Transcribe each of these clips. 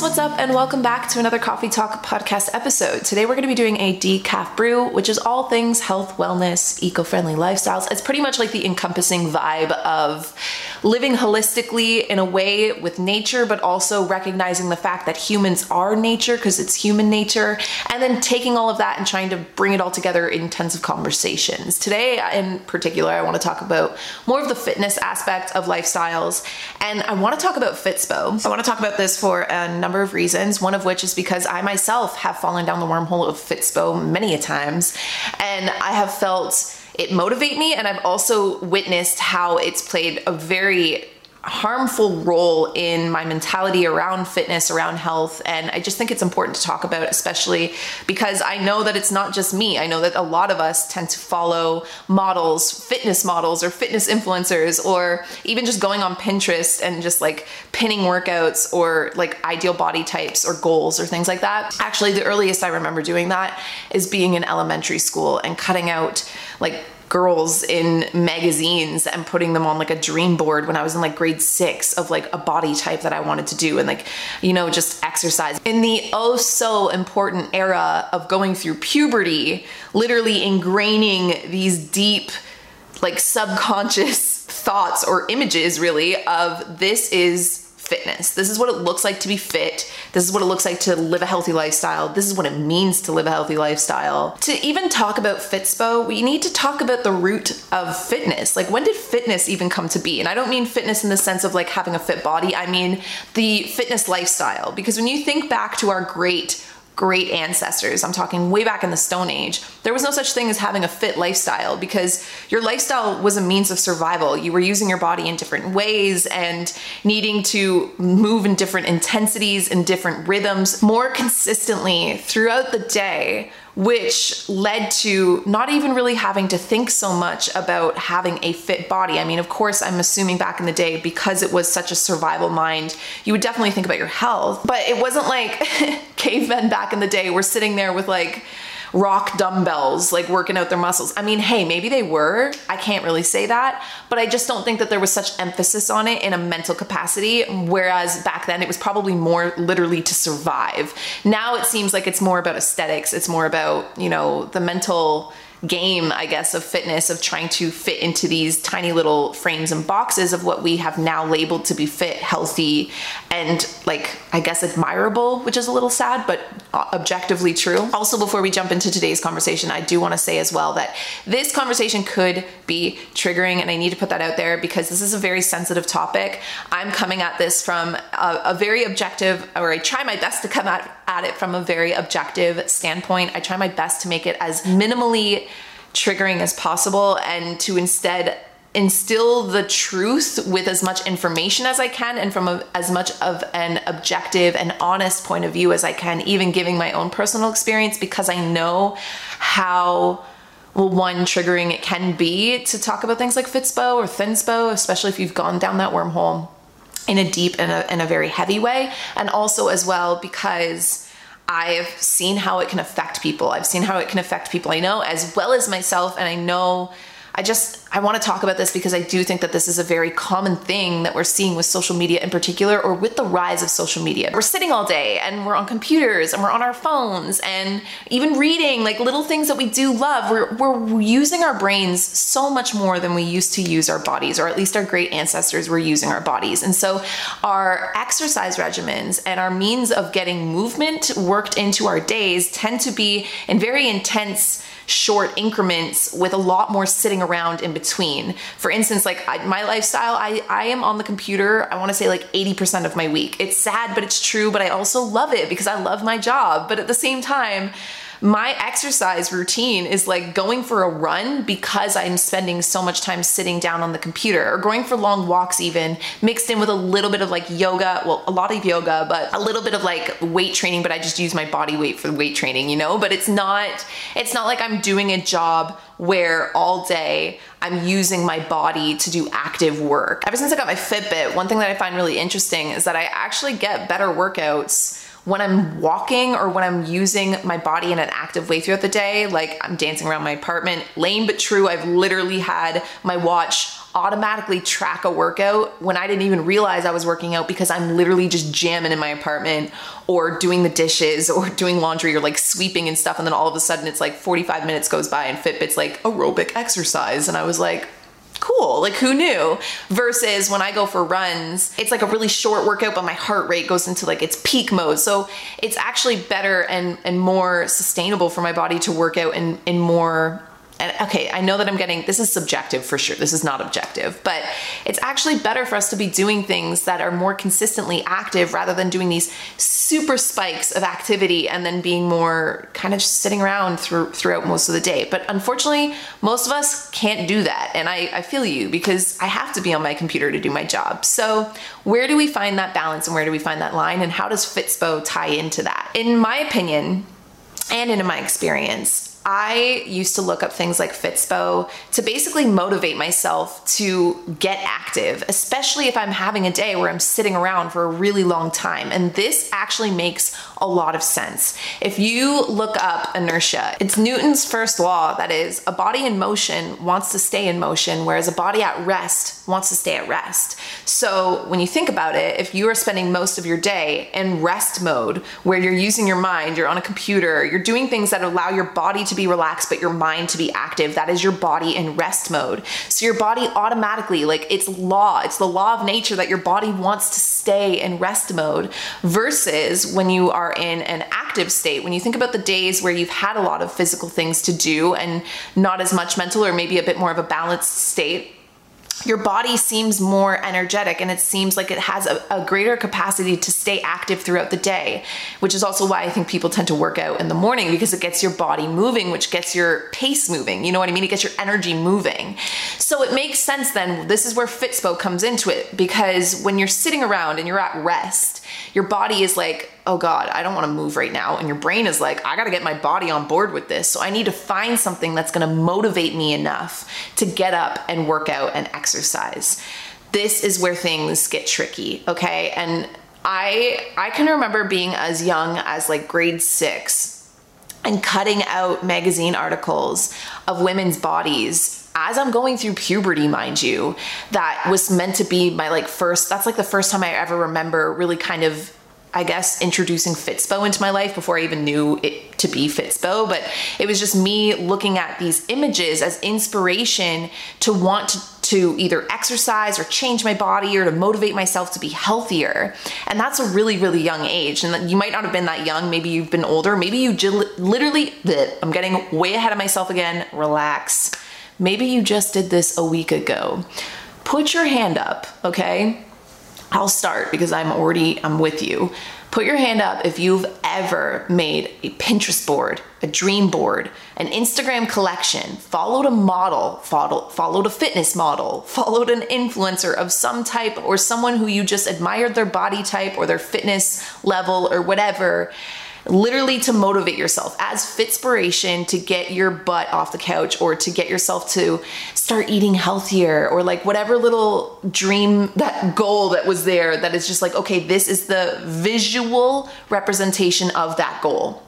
What's up, and welcome back to another Coffee Talk podcast episode. Today, we're going to be doing a decaf brew, which is all things health, wellness, eco friendly lifestyles. It's pretty much like the encompassing vibe of living holistically in a way with nature, but also recognizing the fact that humans are nature because it's human nature, and then taking all of that and trying to bring it all together in tons of conversations. Today, in particular, I want to talk about more of the fitness aspect of lifestyles, and I want to talk about Fitspo. I want to talk about this for a number of reasons, one of which is because I myself have fallen down the wormhole of Fitspo many a times, and I have felt it motivate me and I've also witnessed how it's played a very harmful role in my mentality around fitness, around health. And I just think it's important to talk about, especially because I know that it's not just me. I know that a lot of us tend to follow models, fitness models, or fitness influencers, or even just going on Pinterest and just like pinning workouts or like ideal body types or goals or things like that. Actually, the earliest I remember doing that is being in elementary school and cutting out like girls in magazines and putting them on like a dream board when I was in like grade six of like a body type that I wanted to do and like, you know, just exercise. In the oh so important era of going through puberty, literally ingraining these deep, like subconscious thoughts or images really of this is fitness. This is what it looks like to be fit. This is what it looks like to live a healthy lifestyle. This is what it means to live a healthy lifestyle. To even talk about Fitspo, we need to talk about the root of fitness. Like, when did fitness even come to be? And I don't mean fitness in the sense of like having a fit body, I mean the fitness lifestyle. Because when you think back to our great great ancestors, I'm talking way back in the Stone Age, there was no such thing as having a fit lifestyle because your lifestyle was a means of survival. You were using your body in different ways and needing to move in different intensities and different rhythms more consistently throughout the day which led to not even really having to think so much about having a fit body. I mean, of course, I'm assuming back in the day, because it was such a survival mind, you would definitely think about your health. But it wasn't like cavemen back in the day were sitting there with like, rock dumbbells, like working out their muscles. I mean, hey, maybe they were. I can't really say that, but I just don't think that there was such emphasis on it in a mental capacity. Whereas back then it was probably more literally to survive. Now it seems like it's more about aesthetics, it's more about, you know, the mental game, I guess, of fitness, of trying to fit into these tiny little frames and boxes of what we have now labeled to be fit, healthy, and like, I guess, admirable, which is a little sad, but objectively true. Also, before we jump into today's conversation, I do want to say as well that this conversation could be triggering, and I need to put that out there because this is a very sensitive topic. I'm coming at this from a, a very objective, or I try my best to come at, at it from a very objective standpoint. I try my best to make it as minimally triggering as possible and to instead instill the truth with as much information as I can and from a, as much of an objective and honest point of view as I can, even giving my own personal experience because I know how well one triggering it can be to talk about things like Fitspo or Thinspo, especially if you've gone down that wormhole. in a deep and a, in a very heavy way. And also, as well, because I've seen how it can affect people. I've seen how it can affect people I know as well as myself. And I know I just I want to talk about this because I do think that this is a very common thing that we're seeing with social media in particular or with the rise of social media. We're sitting all day and we're on computers and we're on our phones and even reading like little things that we do love. We're we're using our brains so much more than we used to use our bodies or at least our great ancestors were using our bodies. And so our exercise regimens and our means of getting movement worked into our days tend to be in very intense short increments with a lot more sitting around in between. For instance, like I, my lifestyle, I, I am on the computer, I wanna say like 80% of my week. It's sad, but it's true, but I also love it because I love my job. But at the same time, my exercise routine is like going for a run because I'm spending so much time sitting down on the computer or going for long walks, even mixed in with a little bit of like yoga. Well, a lot of yoga, but a little bit of like weight training, but I just use my body weight for the weight training, you know? But it's not, it's not like I'm doing a job where all day I'm using my body to do active work. Ever since I got my Fitbit, one thing that I find really interesting is that I actually get better workouts when I'm walking or when I'm using my body in an active way throughout the day, like I'm dancing around my apartment, lame but true, I've literally had my watch automatically track a workout when I didn't even realize I was working out because I'm literally just jamming in my apartment or doing the dishes or doing laundry or like sweeping and stuff. And then all of a sudden it's like 45 minutes goes by and Fitbit's like aerobic exercise. And I was like, cool. Like who knew? Versus when I go for runs, it's like a really short workout, but my heart rate goes into like its peak mode. So it's actually better and and more sustainable for my body to work out in in more and okay, I know that I'm getting this is subjective for sure. This is not objective, but it's actually better for us to be doing things that are more consistently active rather than doing these super spikes of activity and then being more kind of sitting around through, throughout most of the day. But unfortunately, most of us can't do that. And I, I feel you because I have to be on my computer to do my job. So, where do we find that balance and where do we find that line? And how does Fitspo tie into that? In my opinion, and in my experience, I used to look up things like Fitspo to basically motivate myself to get active, especially if I'm having a day where I'm sitting around for a really long time. And this actually makes a lot of sense. If you look up inertia, it's Newton's first law that is, a body in motion wants to stay in motion, whereas a body at rest wants to stay at rest. So when you think about it, if you are spending most of your day in rest mode, where you're using your mind, you're on a computer, you're doing things that allow your body to to be relaxed, but your mind to be active. That is your body in rest mode. So your body automatically, like it's law, it's the law of nature that your body wants to stay in rest mode versus when you are in an active state. When you think about the days where you've had a lot of physical things to do and not as much mental or maybe a bit more of a balanced state your body seems more energetic and it seems like it has a, a, greater capacity to stay active throughout the day, which is also why I think people tend to work out in the morning because it gets your body moving, which gets your pace moving. You know what I mean? It gets your energy moving. So it makes sense then. This is where Fitspo comes into it because when you're sitting around and you're at rest, your body is like, oh God, I don't want to move right now. And your brain is like, I got to get my body on board with this. So I need to find something that's going to motivate me enough to get up and work out and exercise. This is where things get tricky, okay? And I I can remember being as young as like grade 6 and cutting out magazine articles of women's bodies as I'm going through puberty, mind you, that was meant to be my like first, that's like the first time I ever remember really kind of I guess introducing Fitspo into my life before I even knew it to be Fitspo, but it was just me looking at these images as inspiration to want to, to either exercise or change my body or to motivate myself to be healthier. And that's a really, really young age. And you might not have been that young. Maybe you've been older. Maybe you literally, I'm getting way ahead of myself again. Relax. Maybe you just did this a week ago. Put your hand up, okay? I'll start because I'm already I'm with you. Put your hand up if you've ever made a Pinterest board, a dream board, an Instagram collection, followed a model, followed, followed a fitness model, followed an influencer of some type or someone who you just admired their body type or their fitness level or whatever literally to motivate yourself as fitspiration to get your butt off the couch or to get yourself to start eating healthier or like whatever little dream that goal that was there that is just like okay this is the visual representation of that goal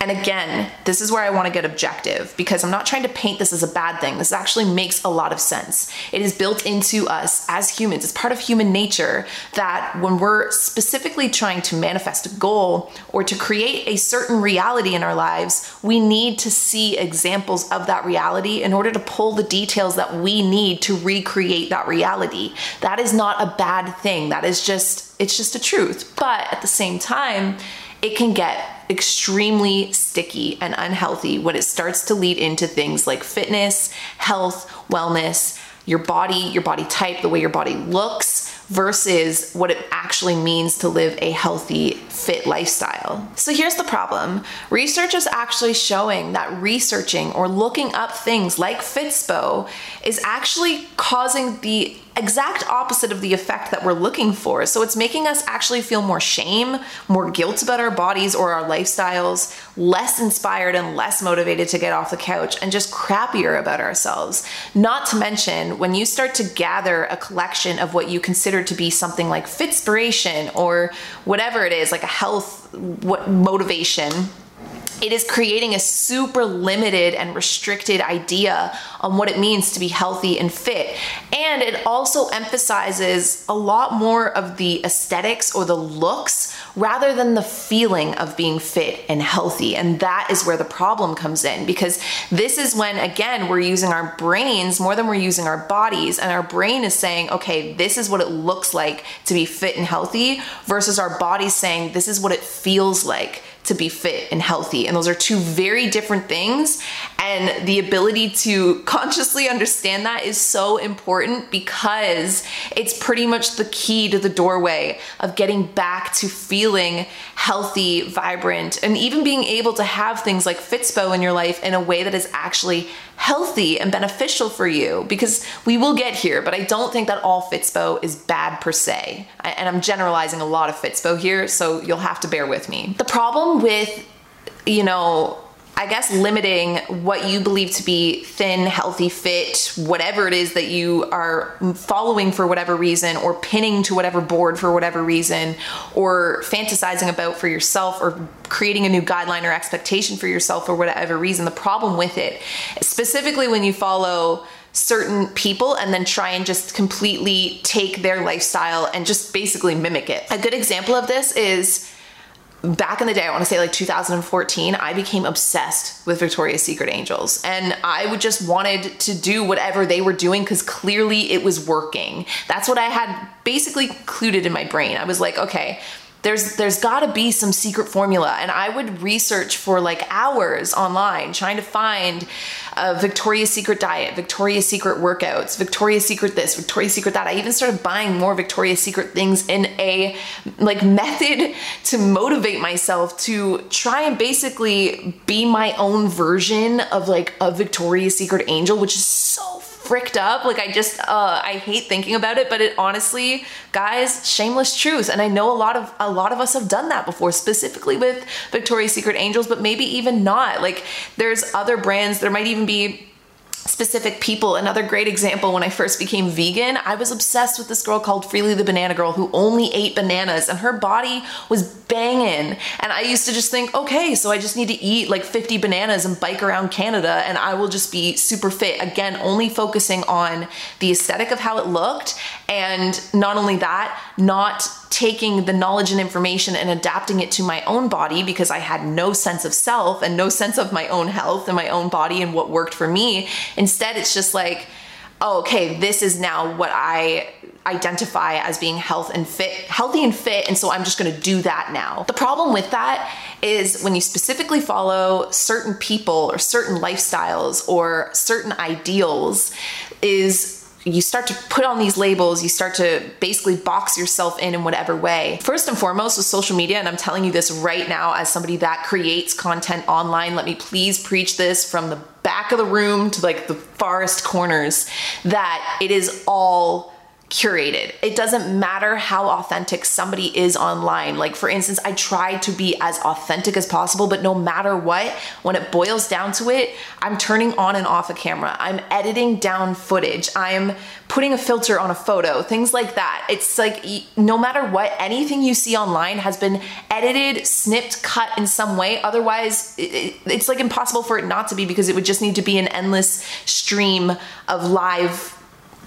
and again, this is where I want to get objective because I'm not trying to paint this as a bad thing. This actually makes a lot of sense. It is built into us as humans, it's part of human nature that when we're specifically trying to manifest a goal or to create a certain reality in our lives, we need to see examples of that reality in order to pull the details that we need to recreate that reality. That is not a bad thing. That is just, it's just a truth. But at the same time, it can get extremely sticky and unhealthy when it starts to lead into things like fitness, health, wellness, your body, your body type, the way your body looks versus what it actually means to live a healthy, fit lifestyle. So here's the problem research is actually showing that researching or looking up things like Fitspo is actually causing the exact opposite of the effect that we're looking for. So it's making us actually feel more shame, more guilt about our bodies or our lifestyles, less inspired and less motivated to get off the couch, and just crappier about ourselves. Not to mention, when you start to gather a collection of what you consider to be something like fitspiration or whatever it is, like a health what motivation it is creating a super limited and restricted idea on what it means to be healthy and fit. And it also emphasizes a lot more of the aesthetics or the looks rather than the feeling of being fit and healthy. And that is where the problem comes in because this is when, again, we're using our brains more than we're using our bodies. And our brain is saying, okay, this is what it looks like to be fit and healthy, versus our body saying, this is what it feels like to be fit and healthy. And those are two very different things. And the ability to consciously understand that is so important because it's pretty much the key to the doorway of getting back to feeling healthy, vibrant, and even being able to have things like Fitspo in your life in a way that is actually healthy and beneficial for you because we will get here, but I don't think that all Fitspo is bad per se. And I'm generalizing a lot of Fitspo here, so you'll have to bear with me. The problem with, you know, I guess limiting what you believe to be thin, healthy, fit, whatever it is that you are following for whatever reason, or pinning to whatever board for whatever reason, or fantasizing about for yourself, or creating a new guideline or expectation for yourself for whatever reason. The problem with it, specifically when you follow certain people and then try and just completely take their lifestyle and just basically mimic it. A good example of this is back in the day, I want to say like 2014, I became obsessed with Victoria's Secret Angels. And I would just wanted to do whatever they were doing because clearly it was working. That's what I had basically included in my brain. I was like, okay, there's there's got to be some secret formula. And i would research for like hours online trying to find a victoria's secret diet victoria's secret workouts victoria's secret this victoria's secret that. I even started buying more victoria's secret things in a like method to motivate myself to try and basically be my own version of like a victoria's secret angel which is so fricked up. Like I just uh, I hate thinking about it, but it honestly, guys, shameless truth. And I know a lot of a lot of us have done that before, specifically with Victoria's Secret Angels, but maybe even not. Like there's other brands. There might even be specific people. Another great example when I first became vegan, I was obsessed with this girl called Freelee the Banana Girl who only ate bananas and her body was banging. And I used to just think, okay, so I just need to eat like 50 bananas and bike around Canada and I will just be super fit. Again, only focusing on the aesthetic of how it looked. And not only that, not taking the knowledge and information and adapting it to my own body because I had no sense of self and no sense of my own health and my own body and what worked for me. Instead, it's just like, oh, okay, this is now what I identify as being health and fit, healthy and fit, and so I'm just gonna do that now. The problem with that is when you specifically follow certain people or certain lifestyles or certain ideals, is you start to put on these labels, you start to basically box yourself in in whatever way. First and foremost with social media, and I'm telling you this right now as somebody that creates content online, let me please preach this from the back of the room to like the farthest corners that it is all curated. It doesn't matter how authentic somebody is online. Like, for instance, I try to be as authentic as possible, but no matter what, when it boils down to it, I'm turning on and off a camera. I'm editing down footage. I'm putting a filter on a photo, things like that. It's like no matter what, anything you see online has been edited, snipped, cut in some way. Otherwise, it's like impossible for it not to be because it would just need to be an endless stream of live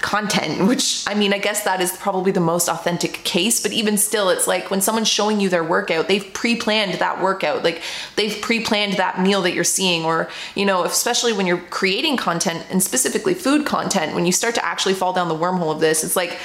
content, which I mean, I guess that is probably the most authentic case, but even still, it's like when someone's showing you their workout, they've pre planned that workout. Like they've pre planned that meal that you're seeing, or, you know, especially when you're creating content and specifically food content, when you start to actually fall down the wormhole of this, it's like,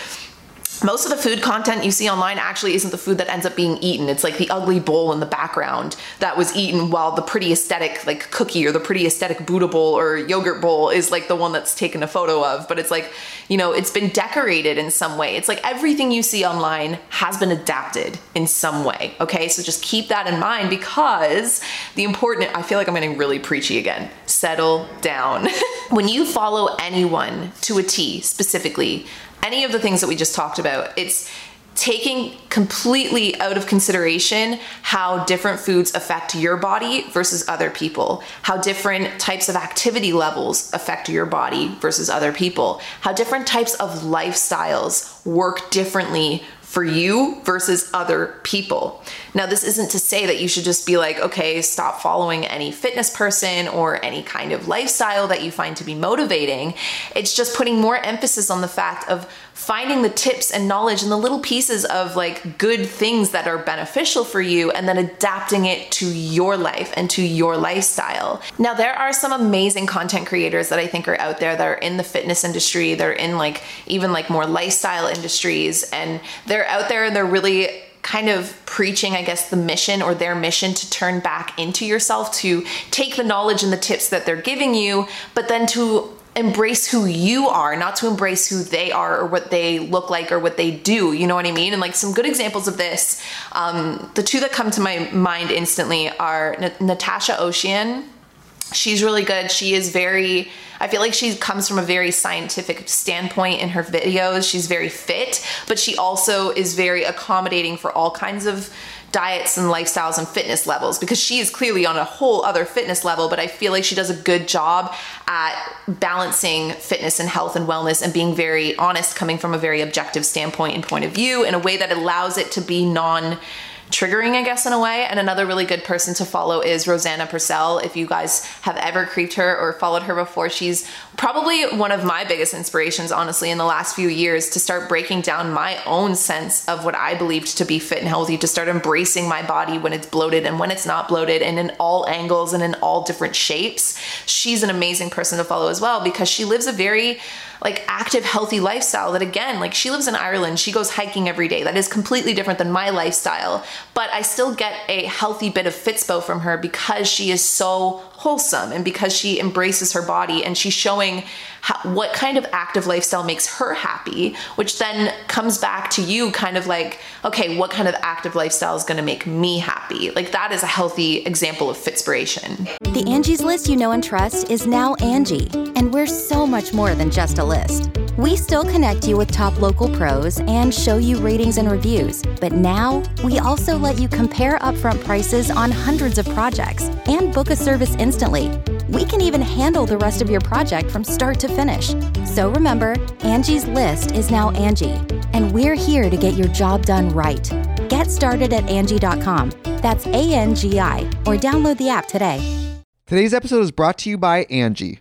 most of the food content you see online actually isn't the food that ends up being eaten. It's like the ugly bowl in the background that was eaten while the pretty aesthetic like cookie or the pretty aesthetic Buddha bowl or yogurt bowl is like the one that's taken a photo of. But it's like, you know, it's been decorated in some way. It's like everything you see online has been adapted in some way. Okay. So just keep that in mind because the important, I feel like I'm getting really preachy again. Settle down. when you follow anyone to a T specifically, any of the things that we just talked about. It's taking completely out of consideration how different foods affect your body versus other people, how different types of activity levels affect your body versus other people, how different types of lifestyles work differently for you versus other people. Now, this isn't to say that you should just be like, okay, stop following any fitness person or any kind of lifestyle that you find to be motivating. It's just putting more emphasis on the fact of finding the tips and knowledge and the little pieces of like good things that are beneficial for you and then adapting it to your life and to your lifestyle. Now, there are some amazing content creators that I think are out there that are in the fitness industry, they're in like even like more lifestyle industries, and they're out there and they're really kind of preaching, I guess, the mission or their mission to turn back into yourself, to take the knowledge and the tips that they're giving you, but then to embrace who you are, not to embrace who they are or what they look like or what they do. You know what I mean? And like some good examples of this, um, the two that come to my mind instantly are N- Natacha Océane. She's really good. She is very, I feel like she comes from a very scientific standpoint in her videos. She's very fit, but she also is very accommodating for all kinds of diets and lifestyles and fitness levels because she is clearly on a whole other fitness level, but I feel like she does a good job at balancing fitness and health and wellness and being very honest, coming from a very objective standpoint and point of view in a way that allows it to be non triggering, I guess, in a way. And another really good person to follow is Rozanna Purcell. If you guys have ever creeped her or followed her before, she's probably one of my biggest inspirations, honestly, in the last few years to start breaking down my own sense of what I believed to be fit and healthy, to start embracing my body when it's bloated and when it's not bloated, and in all angles and in all different shapes. She's an amazing person to follow as well because she lives a very like active, healthy lifestyle that again, like she lives in Ireland, she goes hiking every day. That is completely different than my lifestyle, but I still get a healthy bit of fitspo from her because she is so wholesome and because she embraces her body and she's showing how, what kind of active lifestyle makes her happy, which then comes back to you kind of like, okay, what kind of active lifestyle is going to make me happy? Like that is a healthy example of fitspiration. The Angie's list you know and trust is now Angie, and we're so much more than just a list. We still connect you with top local pros and show you ratings and reviews, but now we also let you compare upfront prices on hundreds of projects and book a service instantly. We can even handle the rest of your project from start to finish. So remember, Angie's list is now Angie, and we're here to get your job done right. Get started at Angie.com. That's A N G I, or download the app today. Today's episode is brought to you by Angie.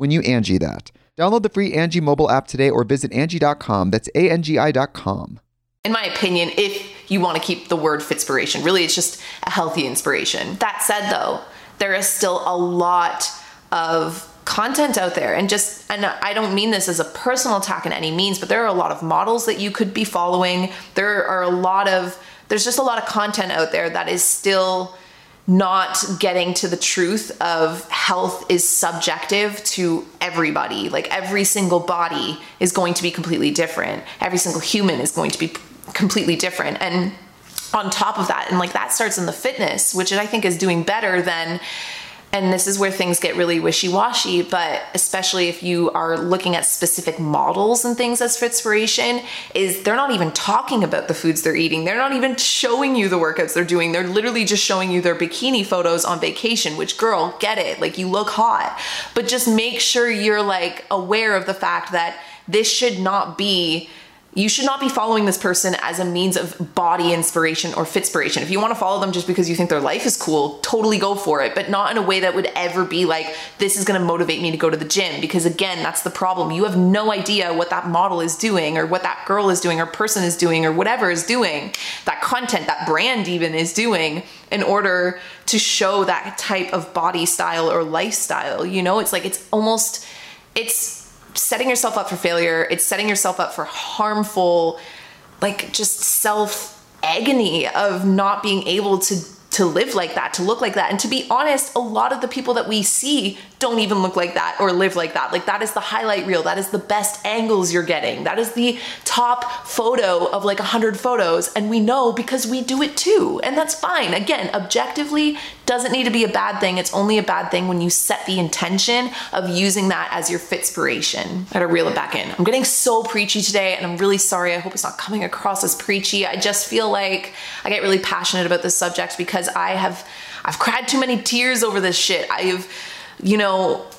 when you Angie that. Download the free Angie mobile app today or visit Angie.com. That's A N G I.com. In my opinion, if you want to keep the word fitspiration, really it's just a healthy inspiration. That said, though, there is still a lot of content out there and just and I don't mean this as a personal attack in any means but there are a lot of models that you could be following there are a lot of there's just a lot of content out there that is still not getting to the truth of health is subjective to everybody. Like every single body is going to be completely different. Every single human is going to be completely different. And on top of that, and like that starts in the fitness, which I think is doing better than and this is where things get really wishy-washy but especially if you are looking at specific models and things as fitspiration is they're not even talking about the foods they're eating. They're not even showing you the workouts they're doing. They're literally just showing you their bikini photos on vacation which girl get it. Like you look hot. But just make sure you're like aware of the fact that this should not be you should not be following this person as a means of body inspiration or fitspiration. If you want to follow them just because you think their life is cool, totally go for it, but not in a way that would ever be like, this is going to motivate me to go to the gym. Because again, that's the problem. You have no idea what that model is doing, or what that girl is doing, or person is doing, or whatever is doing, that content, that brand even is doing in order to show that type of body style or lifestyle. You know, it's like, it's almost, it's, setting yourself up for failure. It's setting yourself up for harmful, like just self agony of not being able to to live like that, to look like that. And to be honest, a lot of the people that we see don't even look like that or live like that. Like that is the highlight reel. That is the best angles you're getting. That is the top photo of like a hundred photos. And we know because we do it too. And that's fine. Again, objectively doesn't need to be a bad thing. It's only a bad thing when you set the intention of using that as your fitspiration. I gotta reel it back in. I'm getting so preachy today and I'm really sorry. I hope it's not coming across as preachy. I just feel like I get really passionate about this subject because I have I've cried too many tears over this shit. I've you know,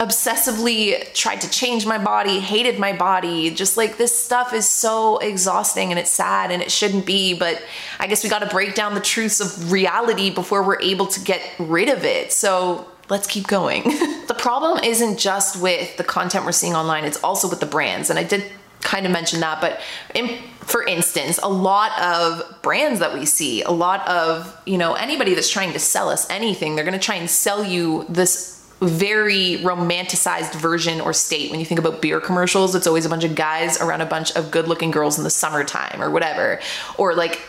obsessively tried to change my body, hated my body. Just like this stuff is so exhausting and it's sad and it shouldn't be. But I guess we got to break down the truths of reality before we're able to get rid of it. So let's keep going. the problem isn't just with the content we're seeing online, it's also with the brands. And I did kind of mention that, but in, for instance, a lot of brands that we see, a lot of, you know, anybody that's trying to sell us anything, they're going to try and sell you this very romanticized version or state. When you think about beer commercials, it's always a bunch of guys around a bunch of good looking girls in the summertime or whatever. Or like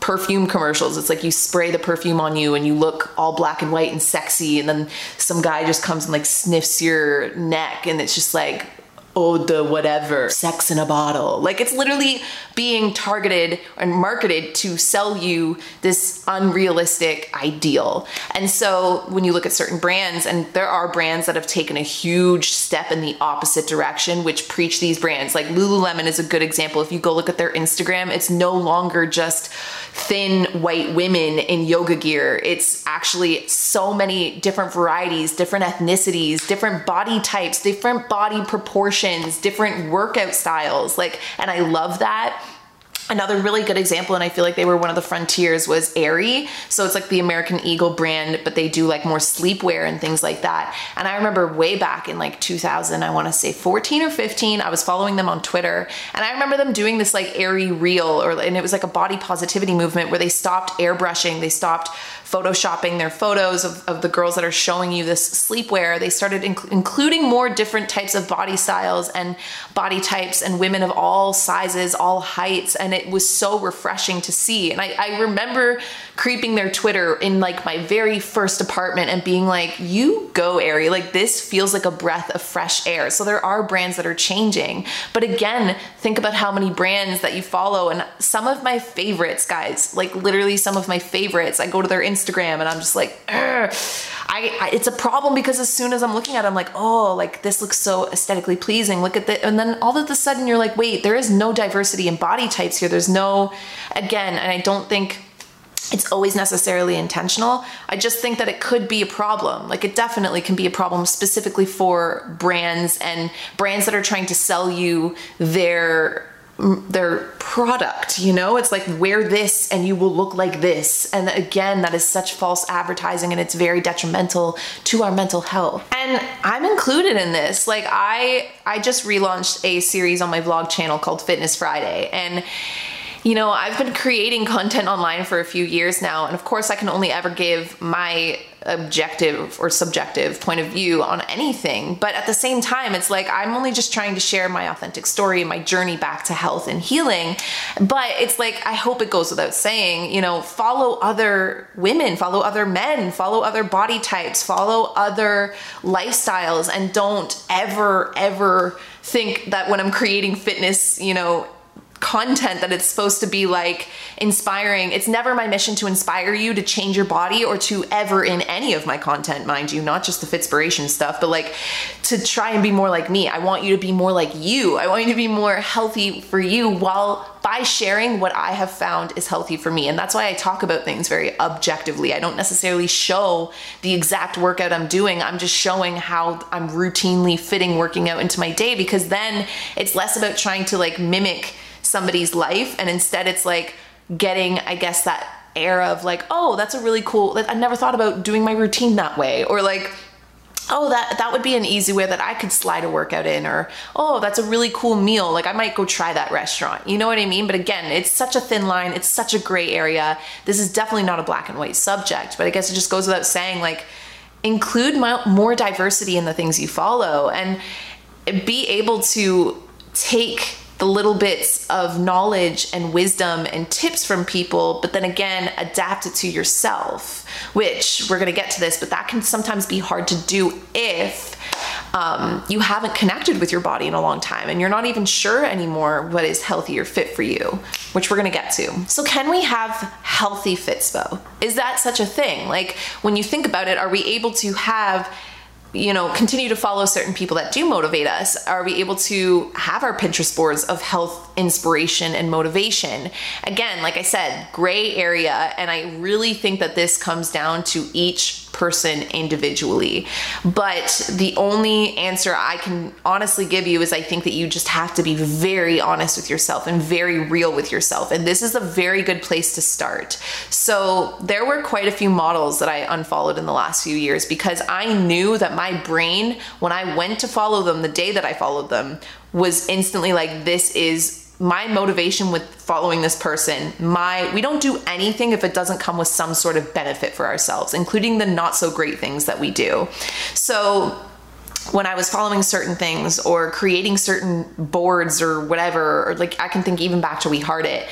perfume commercials. It's like you spray the perfume on you and you look all black and white and sexy. And then some guy just comes and like sniffs your neck. And it's just like, oh the whatever sex in a bottle. Like it's literally being targeted and marketed to sell you this unrealistic ideal. And so when you look at certain brands and there are brands that have taken a huge step in the opposite direction which preach these brands. Like lululemon is a good example. If you go look at their instagram it's no longer just thin white women in yoga gear. It's actually so many different varieties, different ethnicities, different body types, different body proportions, different workout styles. Like, and I love that Another really good example, and I feel like they were one of the frontiers, was Aerie. So it's like the American Eagle brand, but they do like more sleepwear and things like that. And I remember way back in like 2000, I want to say 14 or 15, I was following them on Twitter, and I remember them doing this like Aerie Real, or and it was like a body positivity movement where they stopped airbrushing, they stopped photoshopping their photos of, of the girls that are showing you this sleepwear. They started inc- including more different types of body styles and body types and women of all sizes, all heights, and it was so refreshing to see. And I, I remember creeping their Twitter in like my very first apartment and being like, you go, Aerie. Like this feels like a breath of fresh air. So there are brands that are changing. But again, think about how many brands that you follow. And some of my favorites, guys, like literally some of my favorites, I go to their Instagram and I'm just like, I, I, it's a problem because as soon as I'm looking at it, I'm like, oh, like this looks so aesthetically pleasing. Look at that. And then all of a sudden you're like, wait, there is no diversity in body types here. There's no, again, and I don't think it's always necessarily intentional. I just think that it could be a problem. Like it definitely can be a problem specifically for brands and brands that are trying to sell you their their product you know? It's like wear this and you will look like this. And again that is such false advertising and it's very detrimental to our mental health. And i'm included in this. Like i i just relaunched a series on my vlog channel called fitness friday. And you know, I've been creating content online for a few years now, and of course, I can only ever give my objective or subjective point of view on anything. But at the same time, it's like I'm only just trying to share my authentic story, and my journey back to health and healing. But it's like, I hope it goes without saying, you know, follow other women, follow other men, follow other body types, follow other lifestyles, and don't ever, ever think that when I'm creating fitness, you know, content that it's supposed to be like inspiring. It's never my mission to inspire you to change your body or to ever in any of my content, mind you, not just the Fitspiration stuff, but like to try and be more like me. I want you to be more like you. I want you to be more healthy for you while by sharing what I have found is healthy for me. And that's why I talk about things very objectively. I don't necessarily show the exact workout I'm doing. I'm just showing how I'm routinely fitting working out into my day because then it's less about trying to like mimic somebody's life and instead it's like getting i guess that air of like oh that's a really cool like, i never thought about doing my routine that way or like oh that that would be an easy way that i could slide a workout in or oh that's a really cool meal like i might go try that restaurant you know what i mean? But again it's such a thin line it's such a gray area this is definitely not a black and white subject but i guess it just goes without saying like include more diversity in the things you follow and be able to take the little bits of knowledge and wisdom and tips from people, but then again, adapt it to yourself, which we're gonna get to this, but that can sometimes be hard to do if um, you haven't connected with your body in a long time and you're not even sure anymore what is healthy or fit for you, which we're gonna get to. So, can we have healthy fitspo? Is that such a thing? Like, when you think about it, are we able to have you know, continue to follow certain people that do motivate us? Are we able to have our Pinterest boards of health inspiration and motivation? Again, like I said, gray area. And I really think that this comes down to each person individually. But the only answer I can honestly give you is I think that you just have to be very honest with yourself and very real with yourself. And this is a very good place to start. So there were quite a few models that I unfollowed in the last few years because I knew that my brain, when I went to follow them, the day that I followed them, was instantly like, this is my motivation with following this person my we don't do anything if it doesn't come with some sort of benefit for ourselves including the not so great things that we do so when I was following certain things or creating certain boards or whatever, or like I can think even back to We Heart It,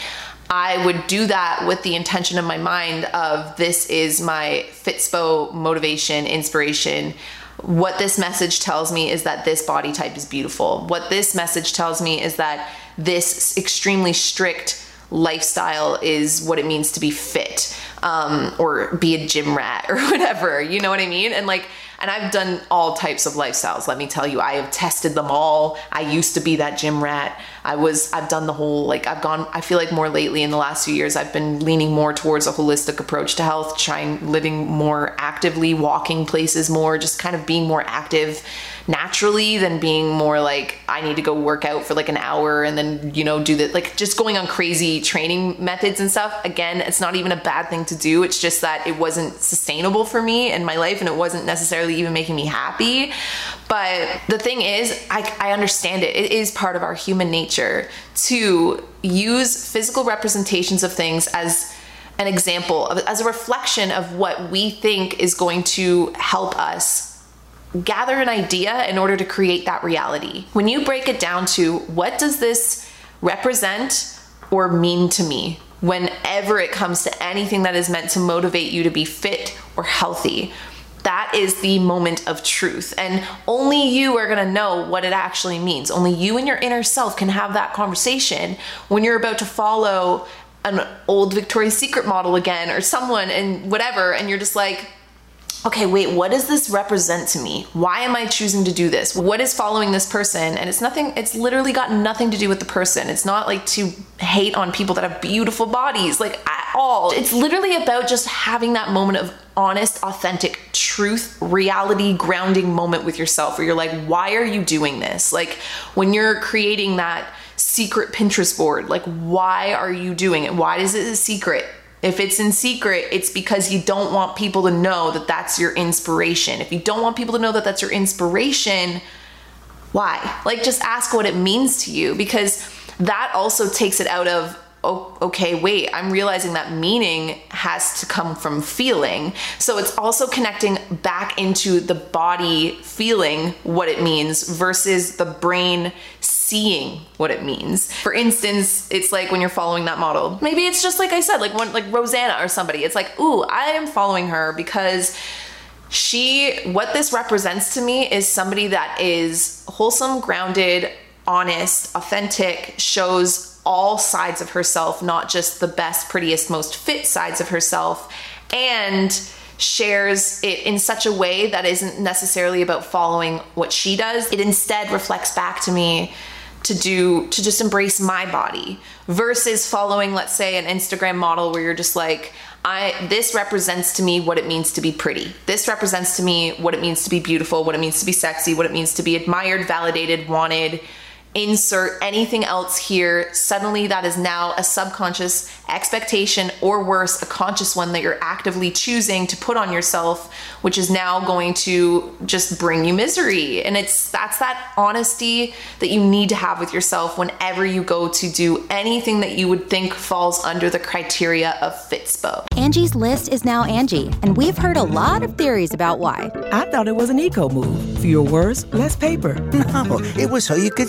I would do that with the intention in my mind of this is my Fitspo motivation, inspiration. What this message tells me is that this body type is beautiful. What this message tells me is that this extremely strict lifestyle is what it means to be fit um, or be a gym rat or whatever. You know what I mean? And like, and I've done all types of lifestyles. Let me tell you, I have tested them all. I used to be that gym rat. I was, I've done the whole, like, I've gone, I feel like more lately in the last few years, I've been leaning more towards a holistic approach to health, trying living more actively, walking places more, just kind of being more active naturally than being more like I need to go work out for like an hour and then you know do that like just going on crazy training methods and stuff again it's not even a bad thing to do. It's just that it wasn't sustainable for me in my life and it wasn't necessarily even making me happy. But the thing is I, I understand it. It is part of our human nature to use physical representations of things as an example of, as a reflection of what we think is going to help us gather an idea in order to create that reality. When you break it down to what does this represent or mean to me whenever it comes to anything that is meant to motivate you to be fit or healthy. That is the moment of truth. And only you are gonna know what it actually means. Only you and your inner self can have that conversation when you're about to follow an old Victoria's Secret model again or someone and whatever, and you're just like, okay, wait, what does this represent to me? Why am I choosing to do this? What is following this person? And it's nothing, it's literally got nothing to do with the person. It's not like to hate on people that have beautiful bodies, like at all. It's literally about just having that moment of honest, authentic truth, reality, grounding moment with yourself where you're like, why are you doing this? Like when you're creating that secret Pinterest board, like why are you doing it? Why is it a secret? If it's in secret, it's because you don't want people to know that that's your inspiration. If you don't want people to know that that's your inspiration, why? Like, just ask what it means to you because that also takes it out of oh, okay, wait, I'm realizing that meaning has to come from feeling. So it's also connecting back into the body feeling what it means versus the brain seeing what it means. For instance, it's like when you're following that model. Maybe it's just like I said, like like Rozanna or somebody. It's like, "Ooh, I am following her because she what this represents to me is somebody that is wholesome, grounded, honest, authentic, shows all sides of herself, not just the best, prettiest, most fit sides of herself, and shares it in such a way that isn't necessarily about following what she does. It instead reflects back to me to do to just embrace my body versus following let's say an Instagram model where you're just like I this represents to me what it means to be pretty. This represents to me what it means to be beautiful, what it means to be sexy, what it means to be admired, validated, wanted, insert anything else here, suddenly that is now a subconscious expectation or worse, a conscious one that you're actively choosing to put on yourself, which is now going to just bring you misery. And it's that's that honesty that you need to have with yourself whenever you go to do anything that you would think falls under the criteria of Fitspo. Angie's list is now Angi, and we've heard a lot of theories about why. I thought it was an eco move. Fewer words, less paper. No, it was so you could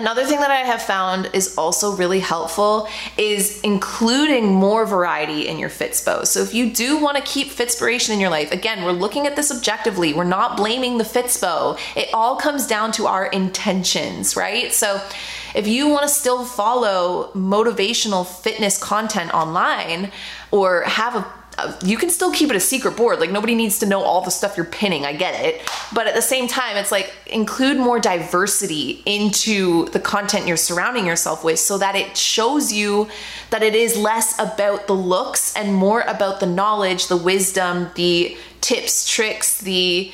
Another thing that I have found is also really helpful is including more variety in your Fitspo. So if you do want to keep Fitspiration in your life, again, we're looking at this objectively. We're not blaming the Fitspo. It all comes down to our intentions, right? So if you want to still follow motivational fitness content online or have a you can still keep it a secret board. Like nobody needs to know all the stuff you're pinning. I get it. But at the same time, it's like include more diversity into the content you're surrounding yourself with so that it shows you that it is less about the looks and more about the knowledge, the wisdom, the tips, tricks, the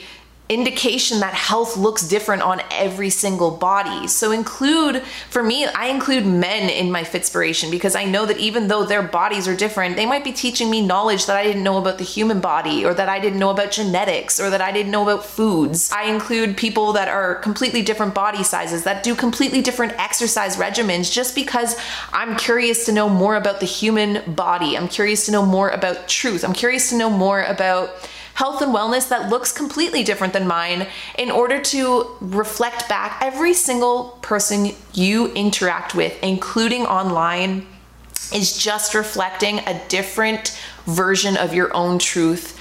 indication that health looks different on every single body. So include for me, I include men in my Fitspiration because I know that even though their bodies are different, they might be teaching me knowledge that I didn't know about the human body or that I didn't know about genetics or that I didn't know about foods. I include people that are completely different body sizes that do completely different exercise regimens just because I'm curious to know more about the human body. I'm curious to know more about truth. I'm curious to know more about health and wellness that looks completely different than mine in order to reflect back every single person you interact with, including online, is just reflecting a different version of your own truth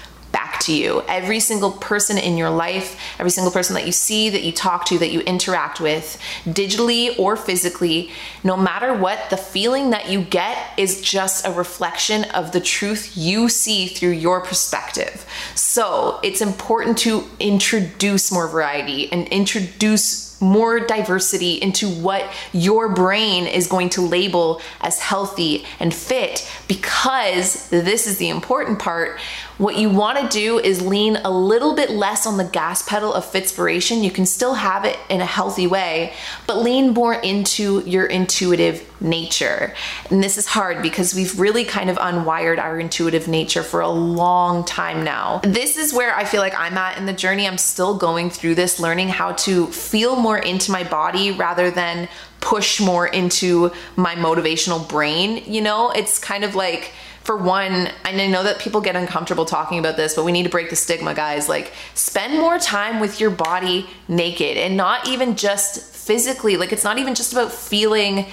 to you. Every single person in your life, every single person that you see, that you talk to, that you interact with, digitally or physically, no matter what, the feeling that you get is just a reflection of the truth you see through your perspective. So it's important to introduce more variety and introduce more diversity into what your brain is going to label as healthy and fit because this is the important part. What you want to do is lean a little bit less on the gas pedal of Fitspiration. You can still have it in a healthy way, but lean more into your intuitive nature. And this is hard because we've really kind of unwired our intuitive nature for a long time now. This is where I feel like I'm at in the journey. I'm still going through this, learning how to feel more into my body rather than push more into my motivational brain. You know, it's kind of like, for one, and I know that people get uncomfortable talking about this, but we need to break the stigma, guys. Like, spend more time with your body naked and not even just physically. Like, it's not even just about feeling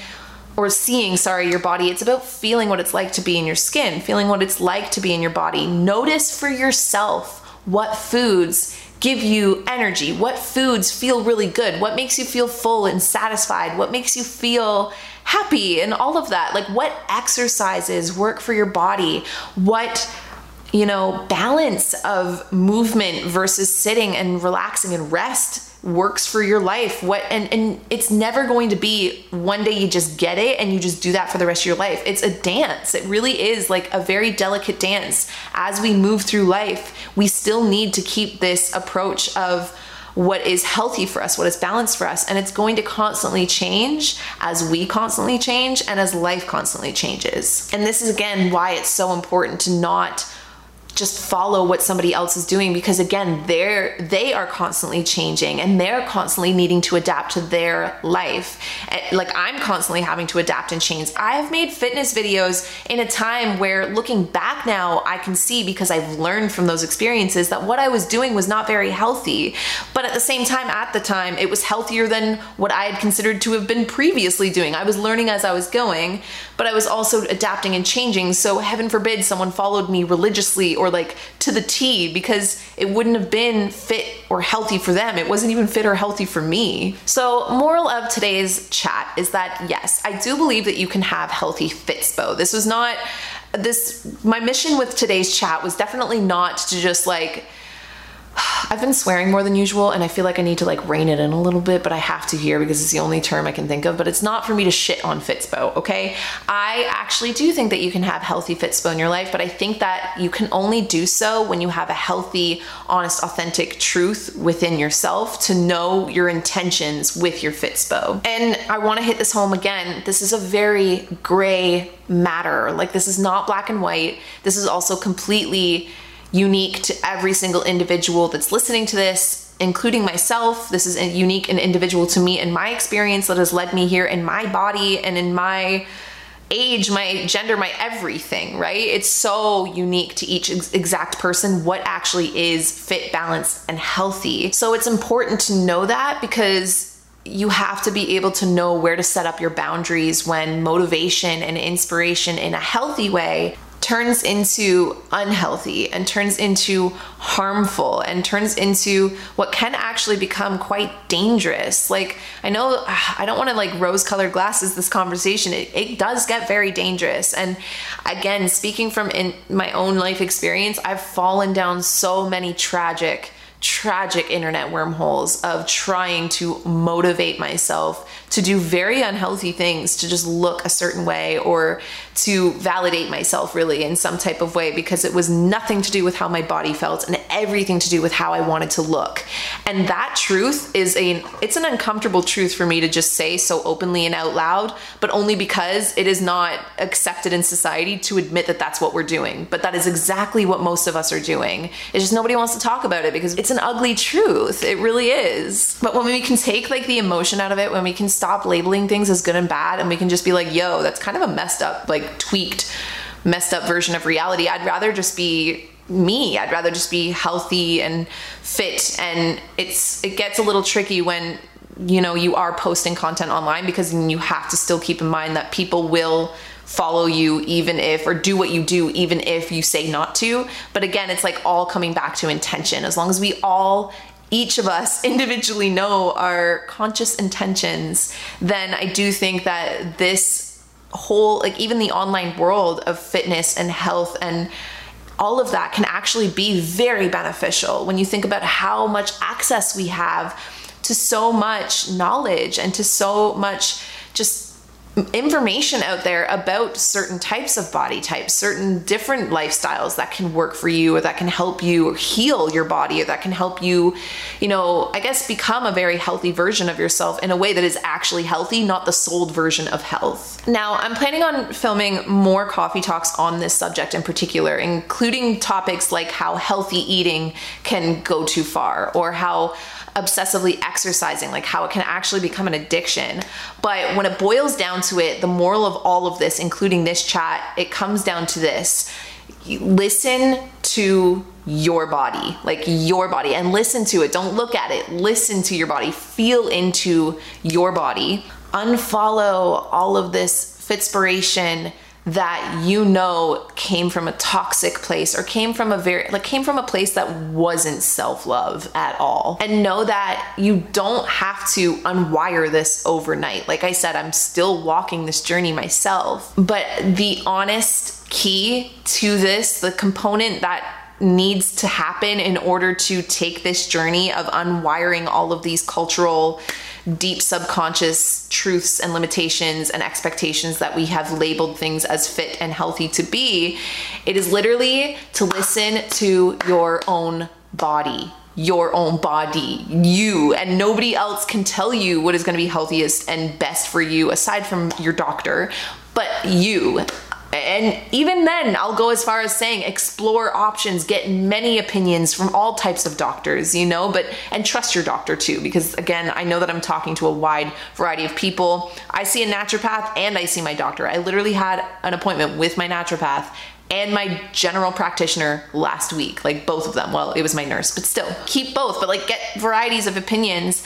or seeing, sorry, your body. It's about feeling what it's like to be in your skin, feeling what it's like to be in your body. Notice for yourself what foods give you energy, what foods feel really good, what makes you feel full and satisfied, what makes you feel happy, and all of that. Like, what exercises work for your body, what you know, balance of movement versus sitting and relaxing and rest works for your life? What and and it's never going to be one day you just get it and you just do that for the rest of your life. It's a dance. It really is like a very delicate dance. As we move through life we still need to keep this approach of what is healthy for us, what is balanced for us. And it's going to constantly change as we constantly change and as life constantly changes. And this is again why it's so important to not just follow what somebody else is doing because again they're they are constantly changing and they're constantly needing to adapt to their life. Eh, like i'm constantly having to adapt and change. I have made fitness videos in a time where looking back now i can see because i've learned from those experiences that what i was doing was not very healthy. But at the same time at the time it was healthier than what i had considered to have been previously doing. I was learning as i was going but i was also adapting and changing. So heaven forbid someone followed me religiously or like to the T because it wouldn't have been fit or healthy for them. It wasn't even fit or healthy for me. So, moral of today's chat is that yes, I do believe that you can have healthy fitspo. This was not this my mission with today's chat was definitely not to just like I've been swearing more than usual and I feel like I need to like rein it in a little bit, but I have to here because it's the only term I can think of. But it's not for me to shit on Fitspo, okay? I actually do think that you can have healthy Fitspo in your life, but I think that you can only do so when you have a healthy, honest, authentic truth within yourself to know your intentions with your Fitspo. And I wanna hit this home again. This is a very gray matter. Like, this is not black and white. This is also completely unique to every single individual that's listening to this, including myself. This is unique and individual to me and my experience that has led me here in my body and in my age, my gender, my everything, right? It's so unique to each ex- exact person what actually is fit, balanced, and healthy. So it's important to know that because you have to be able to know where to set up your boundaries when motivation and inspiration in a healthy way turns into unhealthy and turns into harmful and turns into what can actually become quite dangerous. Like, I know ah, I don't want to like rose colored glasses this conversation. It, it does get very dangerous. And again, speaking from in my own life experience, I've fallen down so many tragic tragic internet wormholes of trying to motivate myself to do very unhealthy things to just look a certain way or to validate myself really in some type of way because it was nothing to do with how my body felt and everything to do with how I wanted to look. And that truth is a it's an uncomfortable truth for me to just say so openly and out loud, but only because it is not accepted in society to admit that that's what we're doing. But that is exactly what most of us are doing. It's just nobody wants to talk about it because it's an ugly truth. It really is. But when we can take like the emotion out of it, when we can stop labeling things as good and bad and we can just be like, yo, that's kind of a messed up, like tweaked, messed up version of reality. I'd rather just be me. I'd rather just be healthy and fit. And it's it gets a little tricky when you know you are posting content online because you have to still keep in mind that people will follow you even if or do what you do even if you say not to but again it's like all coming back to intention as long as we all each of us individually know our conscious intentions, then I do think that this whole, like even the online world of fitness and health and all of that can actually be very beneficial when you think about how much access we have to so much knowledge and to so much just information out there about certain types of body types, certain different lifestyles that can work for you or that can help you heal your body or that can help you, you know, I guess become a very healthy version of yourself in a way that is actually healthy, not the sold version of health. Now, I'm planning on filming more coffee talks on this subject in particular, including topics like how healthy eating can go too far or how obsessively exercising, like how it can actually become an addiction. But when it boils down to it, the moral of all of this, including this chat, it comes down to this listen to your body, like your body, and listen to it. Don't look at it. Listen to your body. Feel into your body. Unfollow all of this fitspiration that you know came from a toxic place or came from a very like came from a place that wasn't self-love at all. And know that you don't have to unwire this overnight. Like i said i'm still walking this journey myself. But the honest key to this the component that needs to happen in order to take this journey of unwiring all of these cultural deep subconscious truths and limitations and expectations that we have labeled things as fit and healthy to be. It is literally to listen to your own body your own body, you, and nobody else can tell you what is going to be healthiest and best for you aside from your doctor, but you and even then i'll go as far as saying explore options get many opinions from all types of doctors you know but and trust your doctor too because again i know that i'm talking to a wide variety of people. I see a naturopath and i see my doctor. I literally had an appointment with my naturopath and my general practitioner last week like both of them. Well it was my nurse but still keep both but like get varieties of opinions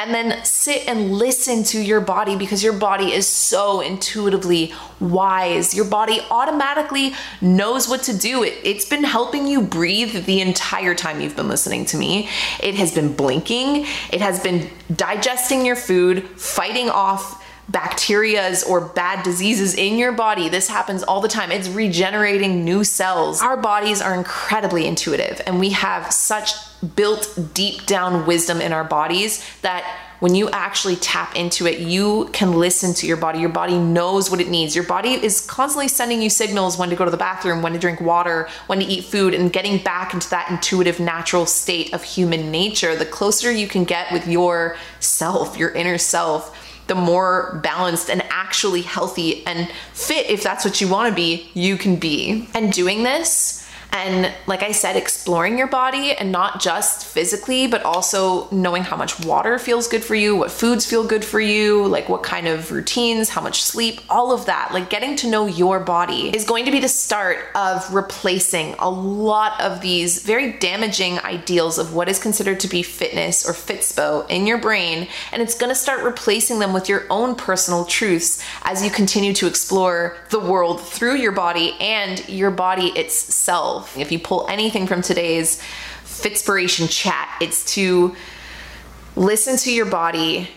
and then sit and listen to your body because your body is so intuitively wise. Your body automatically knows what to do. It, it's been helping you breathe the entire time you've been listening to me. It has been blinking, it has been digesting your food, fighting off bacterias or bad diseases in your body. This happens all the time. It's regenerating new cells. Our bodies are incredibly intuitive and we have such built deep down wisdom in our bodies that when you actually tap into it, you can listen to your body. Your body knows what it needs. Your body is constantly sending you signals when to go to the bathroom, when to drink water, when to eat food, and getting back into that intuitive, natural state of human nature. The closer you can get with your self, your inner self, the more balanced and actually healthy and fit, if that's what you want to be, you can be. And doing this, and like I said, exploring your body and not just physically, but also knowing how much water feels good for you, what foods feel good for you, like what kind of routines, how much sleep, all of that. Like getting to know your body is going to be the start of replacing a lot of these very damaging ideals of what is considered to be fitness or fitspo in your brain. And it's going to start replacing them with your own personal truths as you continue to explore the world through your body and your body itself yourself. If you pull anything from today's Fitspiration chat, it's to listen to your body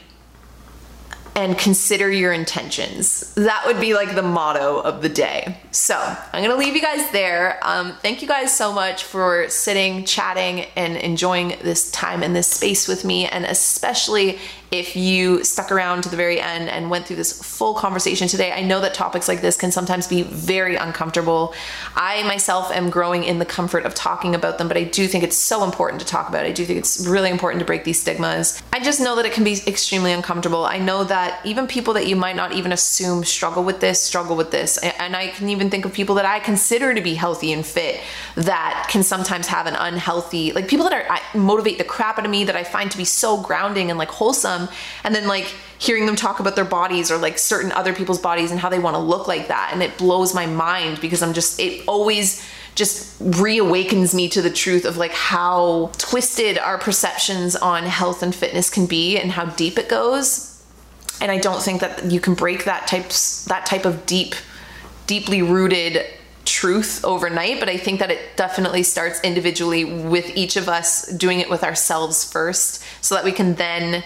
and consider your intentions. That would be like the motto of the day. So I'm gonna leave you guys there. Um, thank you guys so much for sitting, chatting, and enjoying this time in this space with me, and especially if you stuck around to the very end and went through this full conversation today. I know that topics like this can sometimes be very uncomfortable. I myself am growing in the comfort of talking about them, but I do think it's so important to talk about. It. I do think it's really important to break these stigmas. I just know that it can be extremely uncomfortable. I know that even people that you might not even assume struggle with this, struggle with this. And I can even think of people that I consider to be healthy and fit that can sometimes have an unhealthy, like people that are motivate the crap out of me that I find to be so grounding and like wholesome and then like hearing them talk about their bodies or like certain other people's bodies and how they want to look like that and it blows my mind because I'm just it always just reawakens me to the truth of like how twisted our perceptions on health and fitness can be and how deep it goes. And I don't think that you can break that types that type of deep deeply rooted truth overnight, but I think that it definitely starts individually with each of us doing it with ourselves first so that we can then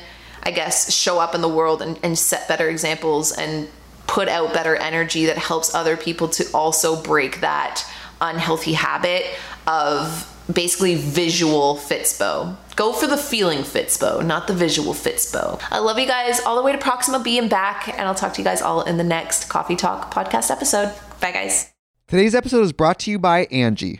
I guess, show up in the world and, and set better examples and put out better energy that helps other people to also break that unhealthy habit of basically visual Fitspo. Go for the feeling Fitspo, not the visual Fitspo. I love you guys all the way to Proxima B and back, and I'll talk to you guys all in the next Coffee Talk podcast episode. Bye, guys. Today's episode is brought to you by Angi.